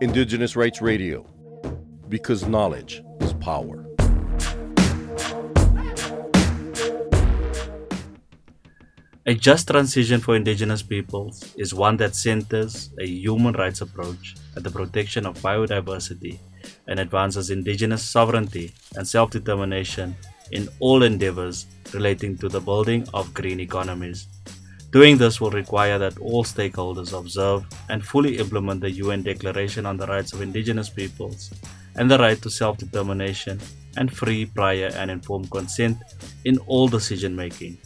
Indigenous Rights Radio, because knowledge is power. A just transition for Indigenous peoples is one that centers a human rights approach at the protection of biodiversity and advances Indigenous sovereignty and self determination in all endeavors relating to the building of green economies. Doing this will require that all stakeholders observe and fully implement the UN Declaration on the Rights of Indigenous Peoples and the right to self determination and free, prior, and informed consent in all decision making.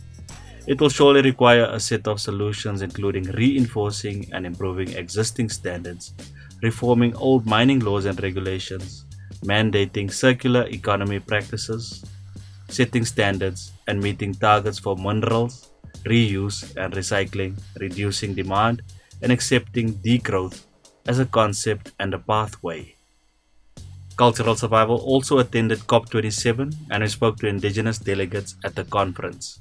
It will surely require a set of solutions including reinforcing and improving existing standards, reforming old mining laws and regulations, mandating circular economy practices, setting standards and meeting targets for minerals, reuse and recycling, reducing demand, and accepting degrowth as a concept and a pathway. Cultural Survival also attended COP27 and spoke to Indigenous delegates at the conference.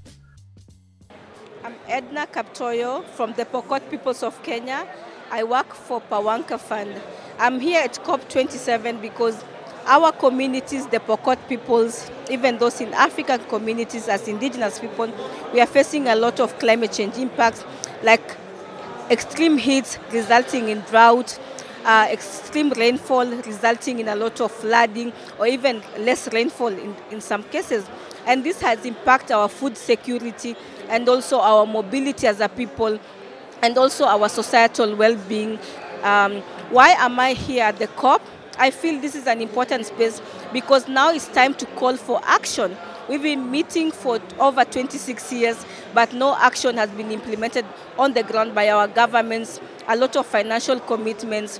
I'm Edna Kaptoyo from the Pokot Peoples of Kenya. I work for Pawanka Fund. I'm here at COP27 because our communities, the Pokot peoples, even those in African communities as indigenous people, we are facing a lot of climate change impacts like extreme heat resulting in drought, uh, extreme rainfall resulting in a lot of flooding or even less rainfall in, in some cases. And this has impacted our food security and also our mobility as a people and also our societal well-being. Um, why am I here at the COP? I feel this is an important space because now it's time to call for action. We've been meeting for over 26 years, but no action has been implemented on the ground by our governments, a lot of financial commitments.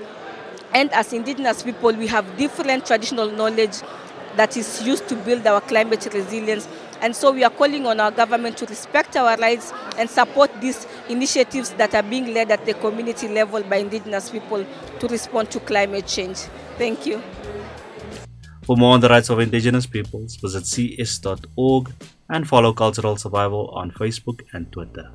And as indigenous people, we have different traditional knowledge that is used to build our climate resilience. And so we are calling on our government to respect our rights and support these initiatives that are being led at the community level by indigenous people to respond to climate change. Thank you. For more on the rights of indigenous peoples, visit cs.org and follow Cultural Survival on Facebook and Twitter.